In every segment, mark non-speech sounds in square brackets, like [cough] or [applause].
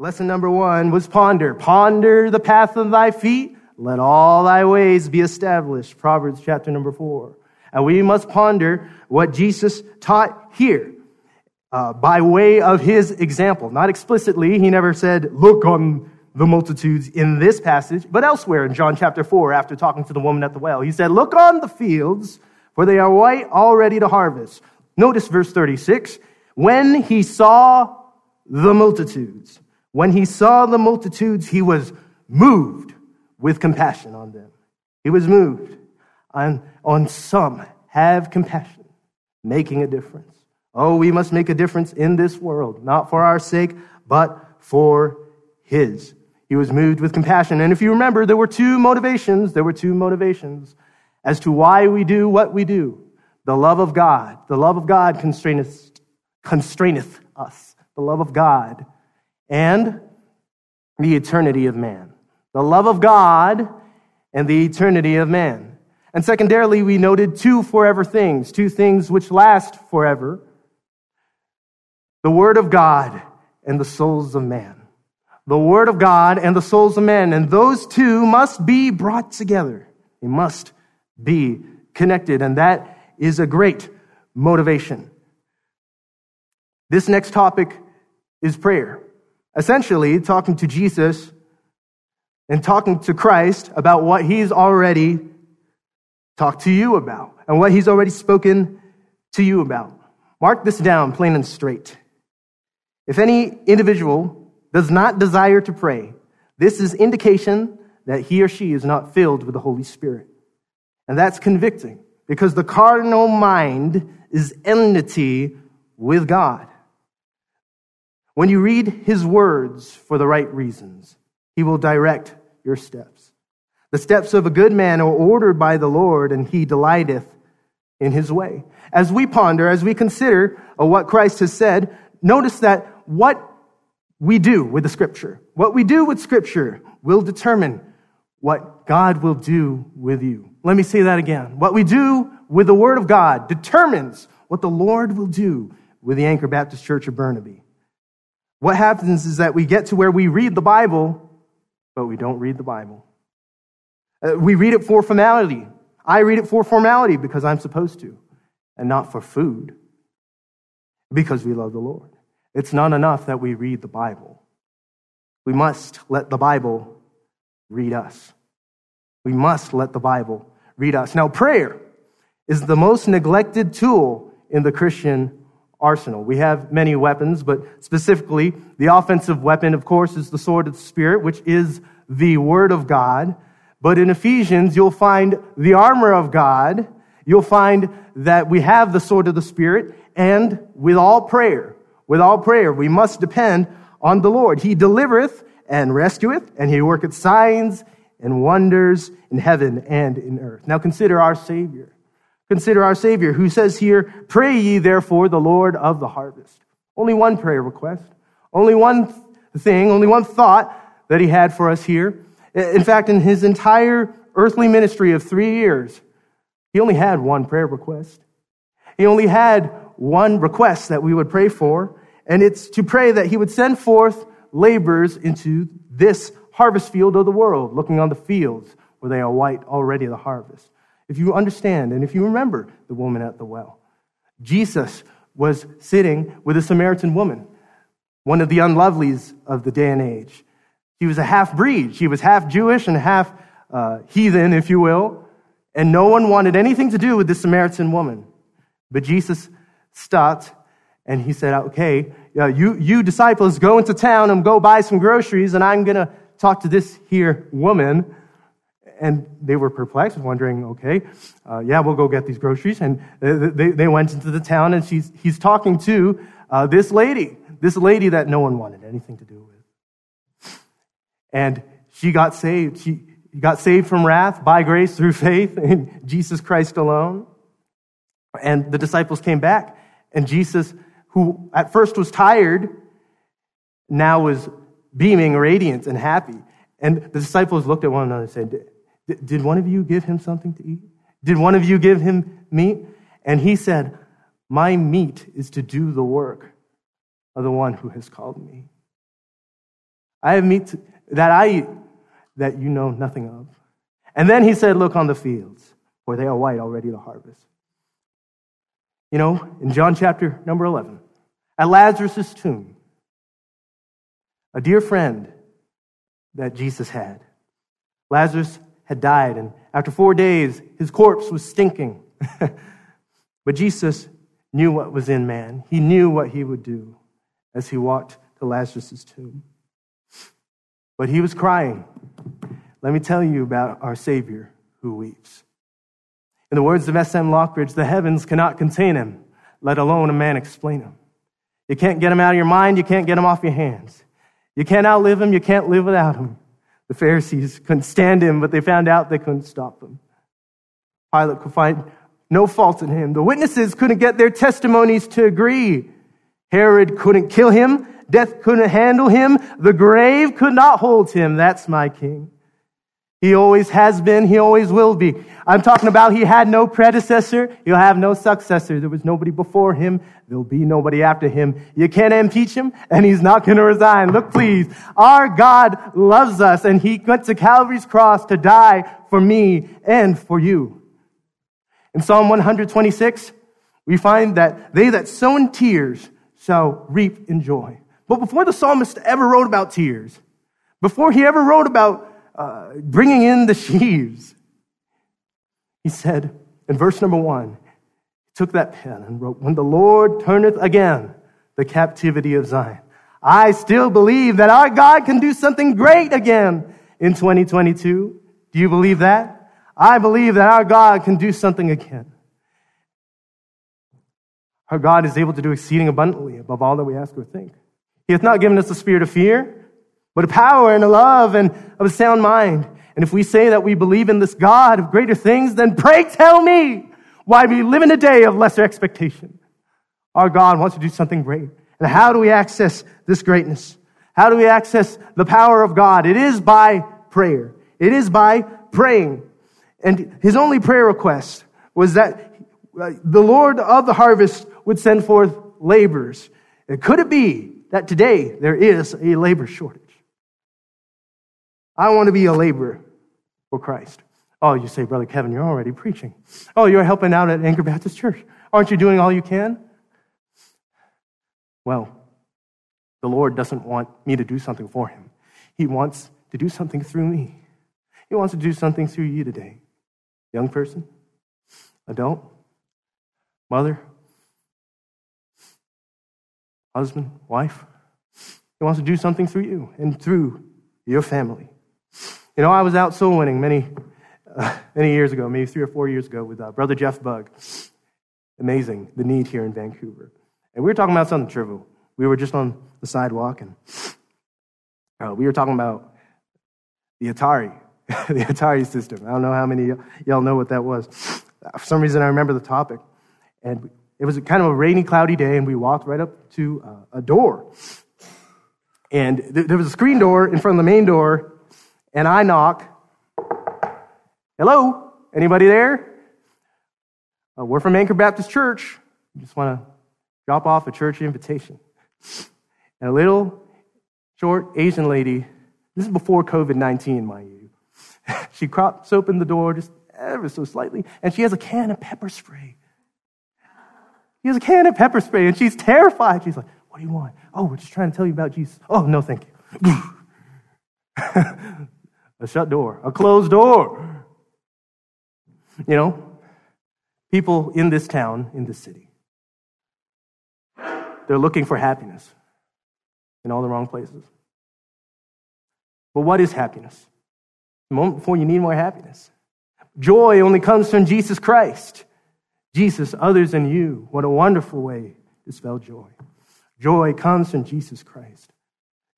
Lesson number one was ponder. Ponder the path of thy feet. Let all thy ways be established. Proverbs chapter number four. And we must ponder what Jesus taught here uh, by way of his example. Not explicitly, he never said, look on the multitudes in this passage, but elsewhere in John chapter 4, after talking to the woman at the well. He said, Look on the fields, for they are white, all ready to harvest. Notice verse 36. When he saw the multitudes, when he saw the multitudes, he was moved with compassion on them. He was moved. On, on some, have compassion, making a difference. Oh, we must make a difference in this world, not for our sake, but for his. He was moved with compassion. And if you remember, there were two motivations. There were two motivations as to why we do what we do. The love of God. The love of God constraineth, constraineth us. The love of God. And the eternity of man. The love of God and the eternity of man. And secondarily, we noted two forever things, two things which last forever the Word of God and the souls of man. The Word of God and the souls of men. And those two must be brought together. They must be connected. And that is a great motivation. This next topic is prayer. Essentially, talking to Jesus and talking to Christ about what he's already talked to you about and what he's already spoken to you about. Mark this down plain and straight. If any individual does not desire to pray, this is indication that he or she is not filled with the Holy Spirit. And that's convicting because the carnal mind is enmity with God. When you read his words for the right reasons, he will direct your steps. The steps of a good man are ordered by the Lord, and he delighteth in his way. As we ponder, as we consider what Christ has said, notice that what we do with the scripture, what we do with scripture will determine what God will do with you. Let me say that again. What we do with the word of God determines what the Lord will do with the Anchor Baptist Church of Burnaby. What happens is that we get to where we read the Bible, but we don't read the Bible. Uh, we read it for formality. I read it for formality because I'm supposed to, and not for food, because we love the Lord. It's not enough that we read the Bible. We must let the Bible read us. We must let the Bible read us. Now, prayer is the most neglected tool in the Christian arsenal. We have many weapons, but specifically, the offensive weapon, of course, is the sword of the Spirit, which is the Word of God. But in Ephesians, you'll find the armor of God. You'll find that we have the sword of the Spirit, and with all prayer, with all prayer, we must depend on the Lord. He delivereth and rescueth, and he worketh signs and wonders in heaven and in earth. Now consider our Savior. Consider our Savior, who says here, Pray ye therefore the Lord of the harvest. Only one prayer request, only one thing, only one thought that he had for us here. In fact, in his entire earthly ministry of three years, he only had one prayer request. He only had one request that we would pray for, and it's to pray that he would send forth laborers into this harvest field of the world, looking on the fields where they are white already the harvest. If you understand and if you remember the woman at the well, Jesus was sitting with a Samaritan woman, one of the unlovelies of the day and age. She was a half breed. She was half Jewish and half uh, heathen, if you will. And no one wanted anything to do with this Samaritan woman. But Jesus stopped and he said, Okay, uh, you, you disciples go into town and go buy some groceries, and I'm going to talk to this here woman. And they were perplexed, wondering, okay, uh, yeah, we'll go get these groceries. And they, they went into the town, and she's, he's talking to uh, this lady, this lady that no one wanted anything to do with. And she got saved. She got saved from wrath by grace through faith in Jesus Christ alone. And the disciples came back, and Jesus who at first was tired, now was beaming, radiant, and happy. And the disciples looked at one another and said, Did one of you give him something to eat? Did one of you give him meat? And he said, My meat is to do the work of the one who has called me. I have meat that I eat that you know nothing of. And then he said, Look on the fields, for they are white already to harvest. You know, in John chapter number 11, at Lazarus' tomb, a dear friend that Jesus had. Lazarus had died, and after four days, his corpse was stinking. [laughs] but Jesus knew what was in man. He knew what he would do as he walked to Lazarus' tomb. But he was crying. Let me tell you about our Savior who weeps. In the words of S.M. Lockridge, the heavens cannot contain him, let alone a man explain him. You can't get him out of your mind, you can't get him off your hands. You can't outlive him, you can't live without him. The Pharisees couldn't stand him, but they found out they couldn't stop him. Pilate could find no fault in him. The witnesses couldn't get their testimonies to agree. Herod couldn't kill him. Death couldn't handle him. The grave could not hold him. That's my king. He always has been. He always will be. I'm talking about he had no predecessor. He'll have no successor. There was nobody before him. There'll be nobody after him. You can't impeach him and he's not going to resign. Look, please. Our God loves us and he went to Calvary's cross to die for me and for you. In Psalm 126, we find that they that sow in tears shall reap in joy. But before the psalmist ever wrote about tears, before he ever wrote about bringing in the sheaves, he said in verse number one, he took that pen and wrote, When the Lord turneth again the captivity of Zion. I still believe that our God can do something great again in 2022. Do you believe that? I believe that our God can do something again. Our God is able to do exceeding abundantly above all that we ask or think. He hath not given us a spirit of fear, but a power and a love and of a sound mind. And if we say that we believe in this God of greater things, then pray tell me why we live in a day of lesser expectation. Our God wants to do something great. And how do we access this greatness? How do we access the power of God? It is by prayer. It is by praying. And his only prayer request was that uh, the Lord of the harvest would send forth laborers. could it be that today there is a labor shortage? I want to be a laborer for Christ. Oh, you say, Brother Kevin, you're already preaching. Oh, you're helping out at Anchor Baptist Church. Aren't you doing all you can? Well, the Lord doesn't want me to do something for him. He wants to do something through me. He wants to do something through you today. Young person, adult, mother, husband, wife. He wants to do something through you and through your family. You know, I was out soul winning many, uh, [laughs] many years ago, maybe three or four years ago, with uh, Brother Jeff Bug. Amazing, the need here in Vancouver. And we were talking about something trivial. We were just on the sidewalk, and uh, we were talking about the Atari, [laughs] the Atari system. I don't know how many y'all know what that was. For some reason, I remember the topic. And it was kind of a rainy, cloudy day, and we walked right up to uh, a door. And th- there was a screen door in front of the main door, and I knock. Hello? Anybody there? Uh, we're from Anchor Baptist Church. We just want to drop off a church invitation. And a little short Asian lady, this is before COVID 19, mind you, [laughs] she crops open the door just ever so slightly, and she has a can of pepper spray. She has a can of pepper spray, and she's terrified. She's like, What do you want? Oh, we're just trying to tell you about Jesus. Oh, no, thank you. [laughs] [laughs] a shut door, a closed door. You know, people in this town, in this city, they're looking for happiness in all the wrong places. But what is happiness? The moment before you need more happiness. Joy only comes from Jesus Christ. Jesus, others than you. What a wonderful way to spell joy. Joy comes from Jesus Christ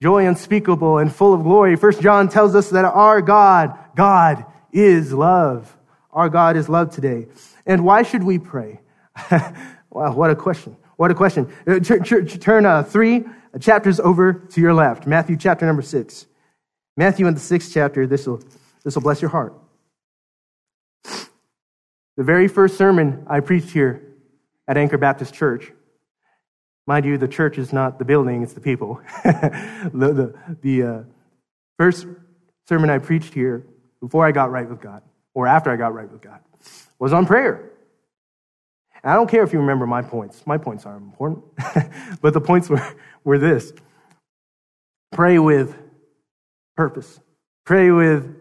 joy unspeakable and full of glory. First John tells us that our God, God is love. Our God is love today. And why should we pray? [laughs] wow, what a question. What a question. Uh, turn uh, three chapters over to your left. Matthew chapter number six. Matthew in the sixth chapter, this will, this will bless your heart. The very first sermon I preached here at Anchor Baptist Church Mind you, the church is not the building, it's the people. [laughs] the the, the uh, first sermon I preached here before I got right with God, or after I got right with God, was on prayer. And I don't care if you remember my points. My points are important. [laughs] but the points were, were this pray with purpose, pray with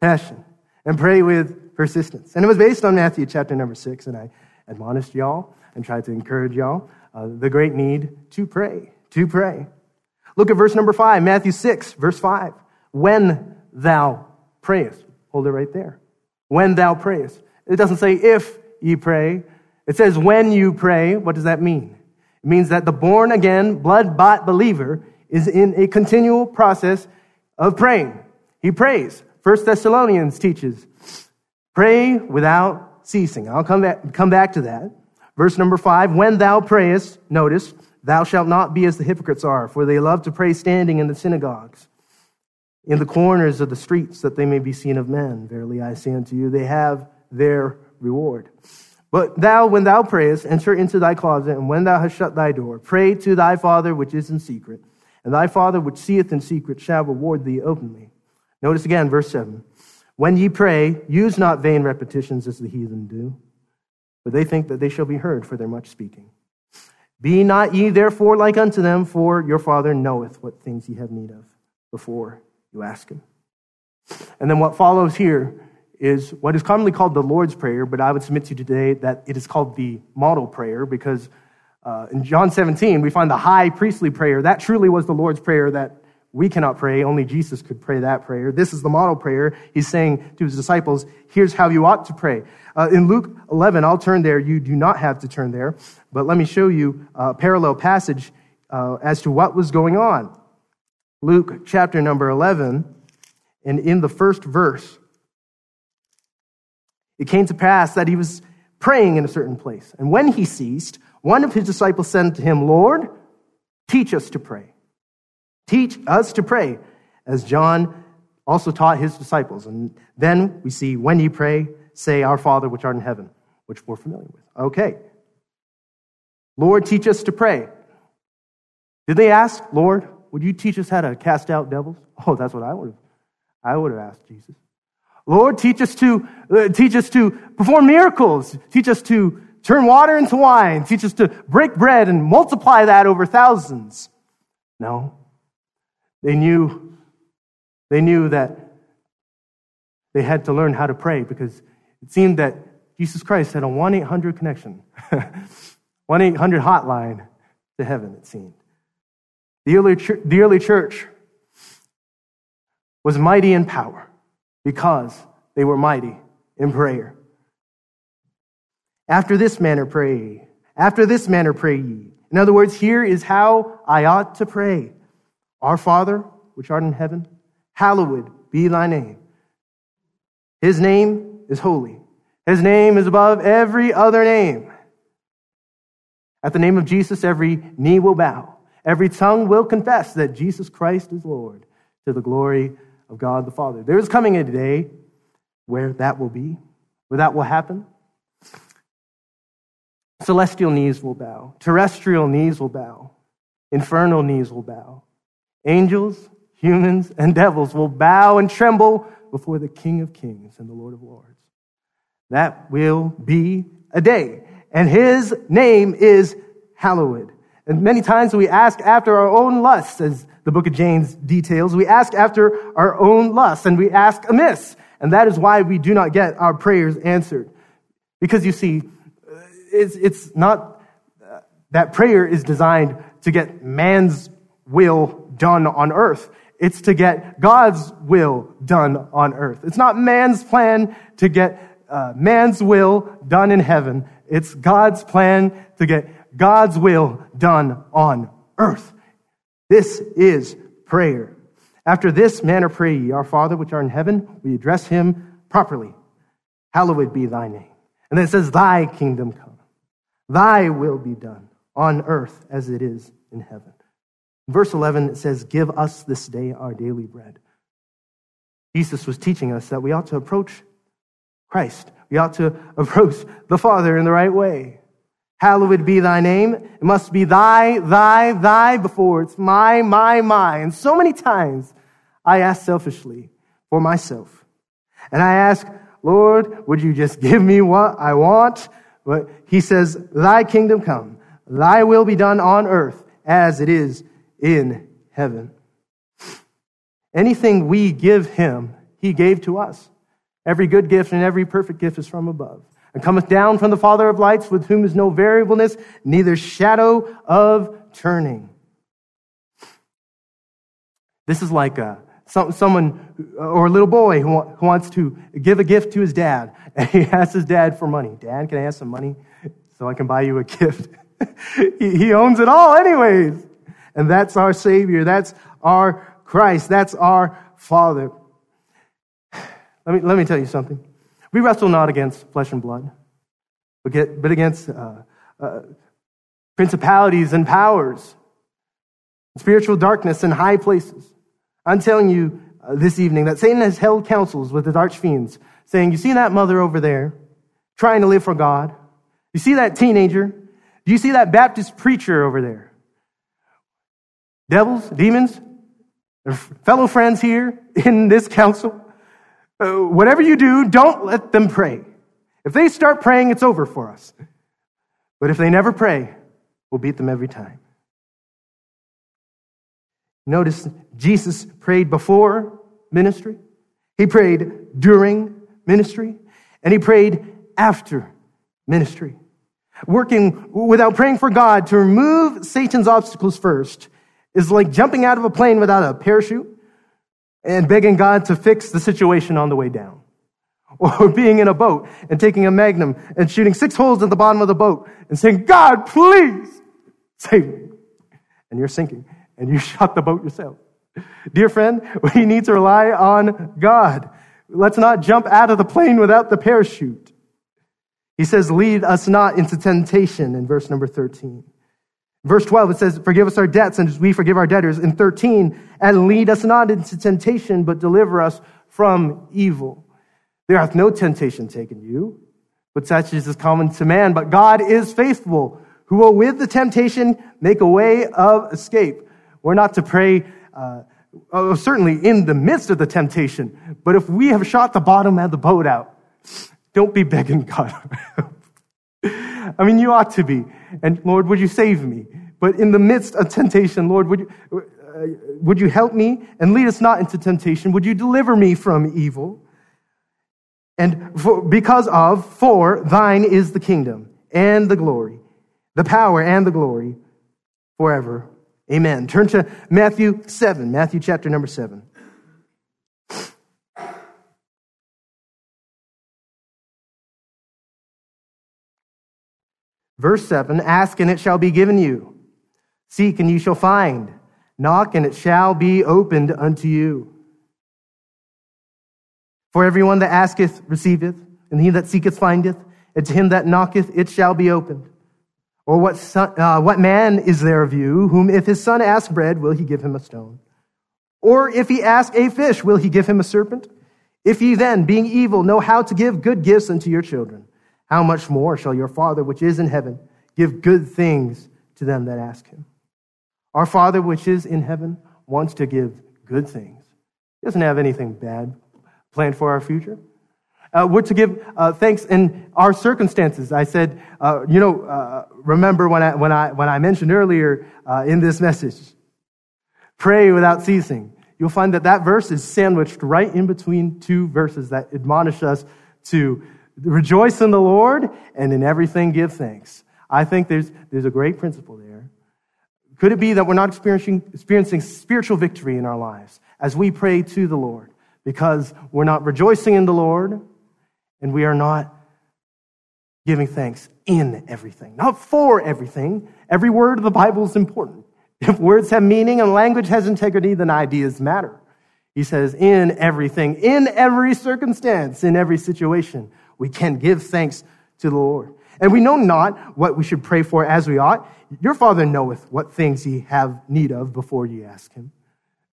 passion, and pray with persistence. And it was based on Matthew chapter number six, and I admonished y'all and tried to encourage y'all uh, the great need to pray, to pray. Look at verse number five, Matthew 6, verse 5. When thou prayest. Hold it right there. When thou prayest. It doesn't say if ye pray. It says when you pray. What does that mean? It means that the born again, blood bought believer is in a continual process of praying. He prays. First Thessalonians teaches, pray without ceasing. I'll come back, come back to that. Verse number five, when thou prayest, notice, thou shalt not be as the hypocrites are, for they love to pray standing in the synagogues, in the corners of the streets, that they may be seen of men. Verily I say unto you, they have their reward. But thou, when thou prayest, enter into thy closet, and when thou hast shut thy door, pray to thy Father which is in secret, and thy Father which seeth in secret shall reward thee openly. Notice again, verse 7. When ye pray, use not vain repetitions as the heathen do but they think that they shall be heard for their much speaking. Be not ye therefore like unto them, for your Father knoweth what things ye have need of before you ask him. And then what follows here is what is commonly called the Lord's Prayer, but I would submit to you today that it is called the model prayer because uh, in John 17, we find the high priestly prayer. That truly was the Lord's Prayer that we cannot pray. Only Jesus could pray that prayer. This is the model prayer. He's saying to his disciples, here's how you ought to pray. Uh, in Luke 11, I'll turn there. You do not have to turn there. But let me show you a parallel passage uh, as to what was going on. Luke chapter number 11, and in the first verse, it came to pass that he was praying in a certain place. And when he ceased, one of his disciples said to him, Lord, teach us to pray. Teach us to pray, as John also taught his disciples. And then we see, when you pray, say, Our Father which art in heaven, which we're familiar with. Okay. Lord, teach us to pray. Did they ask, Lord, would you teach us how to cast out devils? [laughs] Oh, that's what I would have. I would have asked Jesus. Lord, teach us to uh, teach us to perform miracles. Teach us to turn water into wine. Teach us to break bread and multiply that over thousands. No. They knew, they knew that they had to learn how to pray because it seemed that Jesus Christ had a 1 800 connection, [laughs] 1 800 hotline to heaven, it seemed. The early, the early church was mighty in power because they were mighty in prayer. After this manner pray. After this manner pray ye. In other words, here is how I ought to pray. Our Father, which art in heaven, hallowed be thy name. His name is holy. His name is above every other name. At the name of Jesus, every knee will bow. Every tongue will confess that Jesus Christ is Lord to the glory of God the Father. There is coming a day where that will be, where that will happen. Celestial knees will bow, terrestrial knees will bow, infernal knees will bow. Angels, humans, and devils will bow and tremble before the King of Kings and the Lord of Lords. That will be a day. And his name is hallowed. And many times we ask after our own lusts, as the book of James details. We ask after our own lusts and we ask amiss. And that is why we do not get our prayers answered. Because you see, it's, it's not uh, that prayer is designed to get man's will done on earth. It's to get God's will done on earth. It's not man's plan to get uh, man's will done in heaven. It's God's plan to get God's will done on earth. This is prayer. After this manner pray ye, Our Father which art in heaven, we address him properly. Hallowed be thy name. And then it says, Thy kingdom come. Thy will be done on earth as it is in heaven. Verse 11, it says, Give us this day our daily bread. Jesus was teaching us that we ought to approach Christ. We ought to approach the Father in the right way. Hallowed be thy name. It must be thy, thy, thy before it's my, my, my. And so many times I ask selfishly for myself. And I ask, Lord, would you just give me what I want? But he says, thy kingdom come, thy will be done on earth as it is in heaven. Anything we give him, he gave to us. Every good gift and every perfect gift is from above and cometh down from the Father of lights, with whom is no variableness, neither shadow of turning. This is like a, some, someone or a little boy who, who wants to give a gift to his dad, [laughs] and he asks his dad for money. Dad, can I have some money so I can buy you a gift? [laughs] he, he owns it all, anyways. And that's our Savior. That's our Christ. That's our Father. Let me, let me tell you something. We wrestle not against flesh and blood, but, get, but against uh, uh, principalities and powers, spiritual darkness in high places. I'm telling you uh, this evening that Satan has held councils with his archfiends, saying, You see that mother over there trying to live for God? You see that teenager? Do you see that Baptist preacher over there? Devils, demons, fellow friends here [laughs] in this council uh, whatever you do, don't let them pray. If they start praying, it's over for us. But if they never pray, we'll beat them every time. Notice Jesus prayed before ministry, he prayed during ministry, and he prayed after ministry. Working without praying for God to remove Satan's obstacles first is like jumping out of a plane without a parachute and begging God to fix the situation on the way down. [laughs] Or being in a boat and taking a magnum and shooting six holes in the bottom of the boat and saying, God, please save me. And you're sinking and you [laughs] shot the boat yourself. Dear friend, [laughs] we need to rely on God. Let's not jump out of the plane without the parachute. He says, lead us not into temptation in verse number 13. Verse 12, it says, Forgive us our debts and we forgive our debtors. In 13, and lead us not into temptation, but deliver us from evil. There hath no temptation taken you, but such as is common to man. But God is faithful, who will with the temptation make a way of escape. We're not to pray, uh, oh, certainly in the midst of the temptation, but if we have shot the bottom of the boat out, don't be begging God. [laughs] I mean, you ought to be. And Lord, would you save me? But in the midst of temptation, Lord, would you, uh, would you help me and lead us not into temptation? Would you deliver me from evil? And for, because of, for thine is the kingdom and the glory, the power and the glory forever. Amen. Turn to Matthew 7, Matthew chapter number 7. Verse 7 Ask and it shall be given you. Seek and you shall find. Knock and it shall be opened unto you. For everyone that asketh receiveth, and he that seeketh findeth, and to him that knocketh it shall be opened. Or what, son, uh, what man is there of you, whom if his son ask bread, will he give him a stone? Or if he ask a fish, will he give him a serpent? If ye then, being evil, know how to give good gifts unto your children, how much more shall your Father which is in heaven give good things to them that ask him? Our Father which is in heaven wants to give good things. He doesn't have anything bad planned for our future. Uh, we're to give uh, thanks in our circumstances. I said, uh, you know, uh, remember when I, when, I, when I mentioned earlier uh, in this message, pray without ceasing. You'll find that that verse is sandwiched right in between two verses that admonish us to Rejoice in the Lord and in everything give thanks. I think there's, there's a great principle there. Could it be that we're not experiencing, experiencing spiritual victory in our lives as we pray to the Lord because we're not rejoicing in the Lord and we are not giving thanks in everything, not for everything. Every word of the Bible is important. If words have meaning and language has integrity, then ideas matter. He says, in everything, in every circumstance, in every situation, we can give thanks to the Lord. And we know not what we should pray for as we ought. Your Father knoweth what things ye have need of before ye ask him.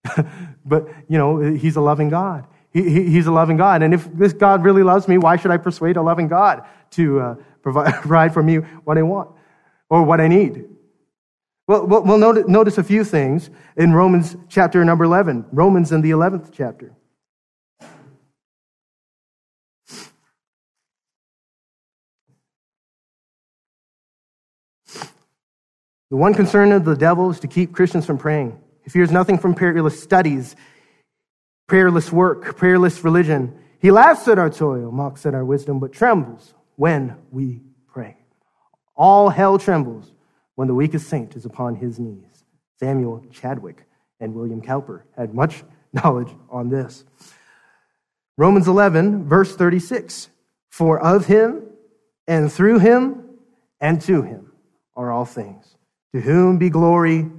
[laughs] but, you know, he's a loving God. He, he, he's a loving God. And if this God really loves me, why should I persuade a loving God to uh, provide, [laughs] provide for me what I want? or what I need. Well, we'll notice a few things in Romans chapter number 11, Romans in the 11th chapter. The one concern of the devil is to keep Christians from praying. He fears nothing from prayerless studies, prayerless work, prayerless religion. He laughs at our toil, mocks at our wisdom, but trembles when we pray. All hell trembles when the weakest saint is upon his knees. Samuel Chadwick and William Cowper had much [laughs] knowledge on this. Romans 11, verse 36 For of him, and through him, and to him are all things to whom be glory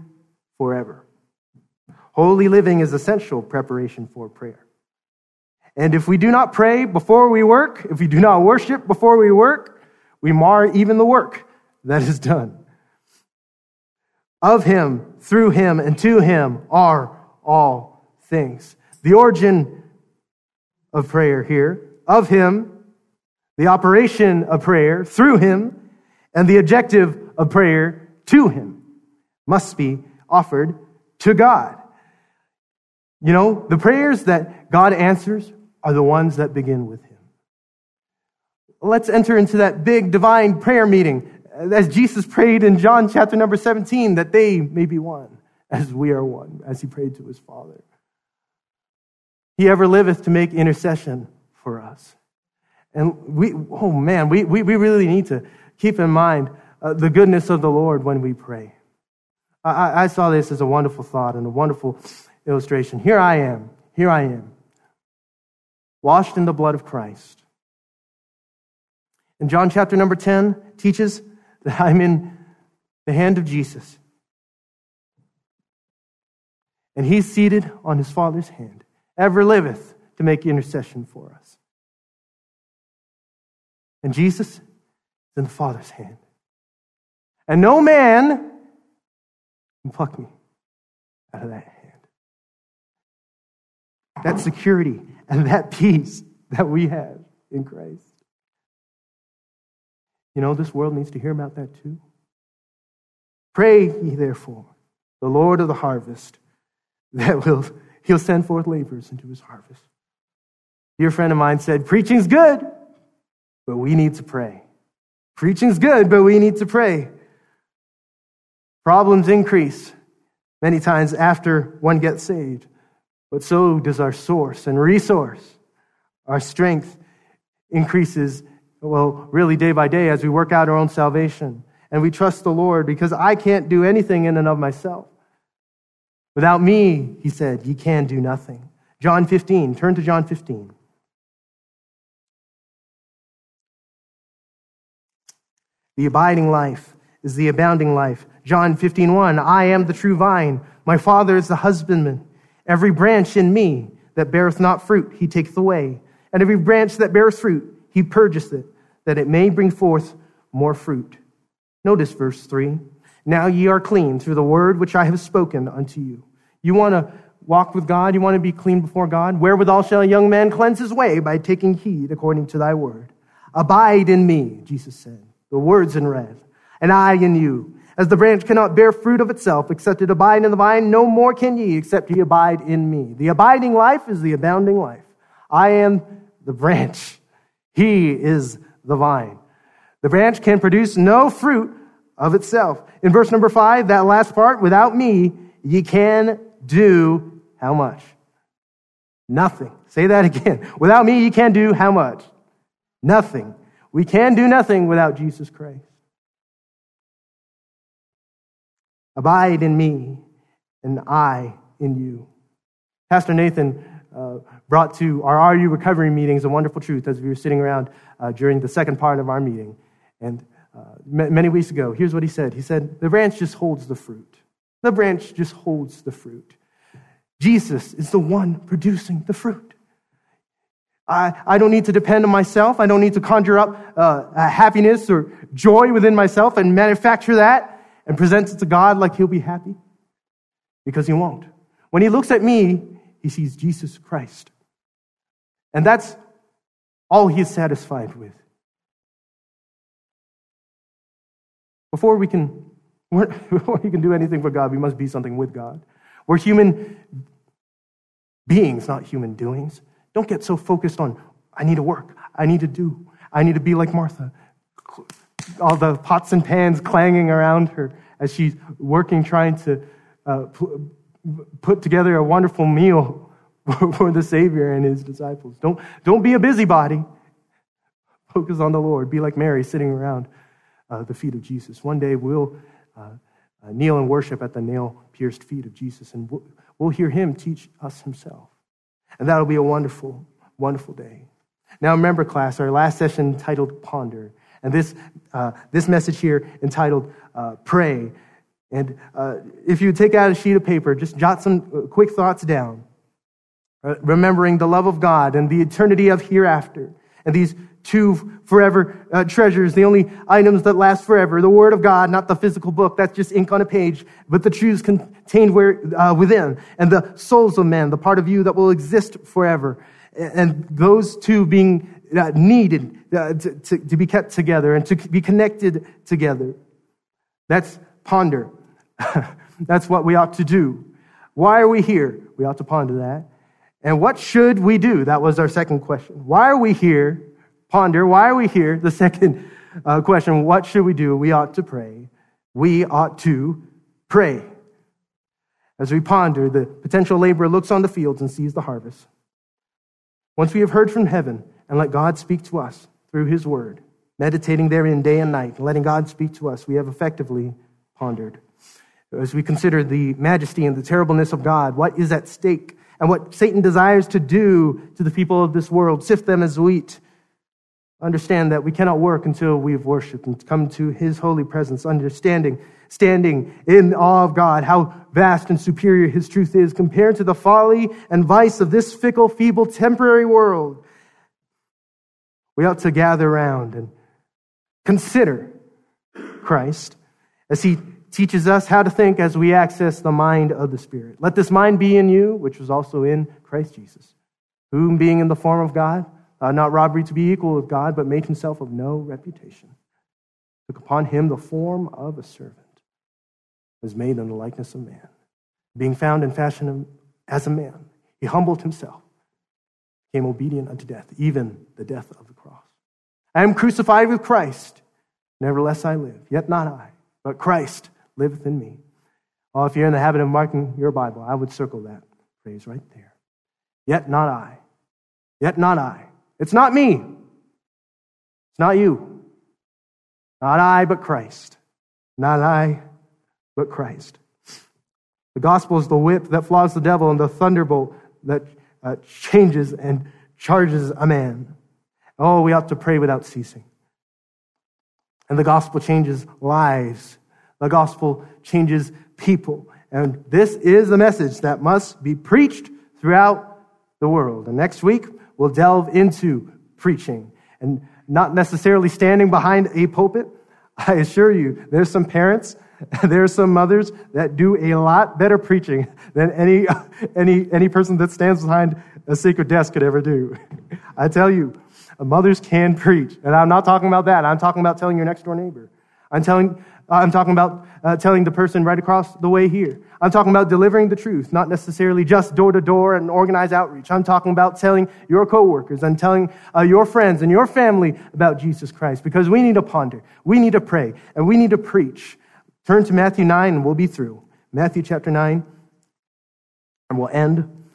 forever. Holy living is essential preparation for prayer. And if we do not pray before we work, if we do not worship before we work, we mar even the work that is done. Of him, through him, and to him are all things. The origin of prayer here, of him, the operation of prayer, through him, and the objective of prayer to him must be offered to God. You know, the prayers that God answers are the ones that begin with him. Let's enter into that big divine prayer meeting as Jesus prayed in John chapter number 17 that they may be one as we are one, as he prayed to his Father. He ever liveth to make intercession for us. And we, oh man, we, we, we really need to keep in mind uh, the goodness of the Lord when we pray. I, I saw this as a wonderful thought and a wonderful illustration. Here I am. Here I am. Washed in the blood of Christ. And John chapter number 10 teaches that I'm in the hand of Jesus. And he's seated on his Father's hand, ever liveth to make intercession for us. And Jesus is in the Father's hand. And no man can pluck me out of that hand. That security and that peace that we have in Christ. You know, this world needs to hear about that too. Pray ye therefore, the Lord of the harvest, that will he'll send forth laborers into his harvest. Dear friend of mine said, Preaching's good, but we need to pray. Preaching's good, but we need to pray. Problems increase many times after one gets saved, but so does our source and resource. Our strength increases, well, really day by day as we work out our own salvation. And we trust the Lord because I can't do anything in and of myself. Without me, he said, ye can do nothing. John 15, turn to John 15. The abiding life is the abounding life. John 15, 1, I am the true vine. My Father is the husbandman. Every branch in me that beareth not fruit, he taketh away. And every branch that beareth fruit, he purgeth it, that it may bring forth more fruit. Notice verse 3. Now ye are clean through the word which I have spoken unto you. You want to walk with God? You want to be clean before God? Wherewithal shall a young man cleanse his way? By taking heed according to thy word. Abide in me, Jesus said. The words in red and I in you. As the branch cannot bear fruit of itself except it abide in the vine, no more can ye except ye abide in me. The abiding life is the abounding life. I am the branch. He is the vine. The branch can produce no fruit of itself. In verse number five, that last part, without me, ye can do how much? Nothing. Say that again. Without me, ye can do how much? Nothing. We can do nothing without Jesus Christ. Abide in me, and I in you. Pastor Nathan uh, brought to our RU Recovery meetings a wonderful truth as we were sitting around uh, during the second part of our meeting. And uh, many weeks ago, here's what he said He said, The branch just holds the fruit. The branch just holds the fruit. Jesus is the one producing the fruit. I, I don't need to depend on myself. I don't need to conjure up uh, happiness or joy within myself and manufacture that and presents it to God like he'll be happy? Because he won't. When he looks at me, he sees Jesus Christ. And that's all he is satisfied with. Before we can, [laughs] before we can do anything for God, we must be something with God. We're human beings, not human doings. Don't get so focused on, I need to work, I need to do, I need to be like Martha. All the pots and pans clanging around her as she's working, trying to uh, put together a wonderful meal [laughs] for the Savior and his disciples. Don't, don't be a busybody. Focus on the Lord. Be like Mary sitting around uh, the feet of Jesus. One day we'll uh, uh, kneel and worship at the nail pierced feet of Jesus, and we'll, we'll hear him teach us himself. And that'll be a wonderful, wonderful day. Now, remember, class, our last session titled Ponder, and this, uh, this message here entitled uh, Pray. And uh, if you take out a sheet of paper, just jot some quick thoughts down, remembering the love of God and the eternity of hereafter, and these two forever uh, treasures, the only items that last forever, the Word of God, not the physical book, that's just ink on a page, but the truths contained where, uh, within, and the souls of men, the part of you that will exist forever. And those two being uh, needed uh, to, to, to be kept together and to be connected together. That's ponder. [laughs] that's what we ought to do. Why are we here? We ought to ponder that. And what should we do? That was our second question. Why are we here? ponder why are we here? The [laughs] second uh, question what should we do? We ought to pray. We ought to pray. As we ponder, the potential laborer looks on the fields and sees the harvest. Once we have heard from heaven and let God speak to us through his word, meditating therein day and night, and letting God speak to us, we have effectively pondered. As we consider the majesty and the terribleness of God, what is at stake, and what Satan desires to do to the people of this world, sift them as wheat understand that we cannot work until we've worshiped and come to his holy presence, understanding, standing in awe of God, how vast and superior his truth is compared to the folly and vice of this fickle, feeble, temporary world. We ought to gather around and consider Christ as he teaches us how to think as we access the mind of the Spirit. Let this mind be in you, which was also in Christ Jesus, whom being in the form of God, uh, not robbery to be equal with God, but made himself of no reputation. Took upon him the form of a servant, was made in the likeness of man. Being found in fashion as a man, he humbled himself, became obedient unto death, even the death of the. I am crucified with Christ. Nevertheless I live, yet not I, but Christ liveth in me. Oh, if you're in the habit of marking your Bible, I would circle that phrase right there. Yet not I, yet not I, it's not me. It's not you. Not I, but Christ. Not I, but Christ. The gospel is the whip that flogs the devil and the thunderbolt that uh, changes and charges a man. Oh, we ought to pray without ceasing. And the gospel changes lives. The gospel changes people. And this is the message that must be preached throughout the world. And next week, we'll delve into preaching and not necessarily standing behind a pulpit. [laughs] I assure you, there's some parents, [laughs] there's some mothers that do a lot better preaching [laughs] than any, any, any person that stands behind a sacred desk could ever do. I tell you, mothers can preach. And I'm not talking about that. I'm talking about telling your next door neighbor. I'm telling, I'm talking about uh, telling the person right across the way here. I'm talking about delivering the truth, not necessarily just door to door and organized outreach. I'm talking about telling your coworkers and telling uh, your friends and your family about Jesus Christ because we need to ponder, we need to pray, and we need to preach. Turn to Matthew 9 and we'll be through. Matthew chapter 9, and we'll end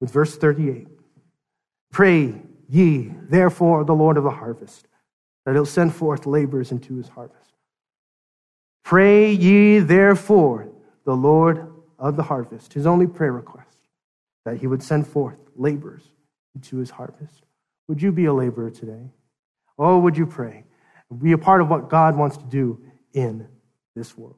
with verse 38. Pray ye, therefore, the Lord of the harvest, that he'll send forth laborers into his harvest. Pray ye therefore the Lord of the harvest, his only prayer request, that he would send forth laborers into his harvest. Would you be a laborer today? Oh, would you pray? Be a part of what God wants to do in this world.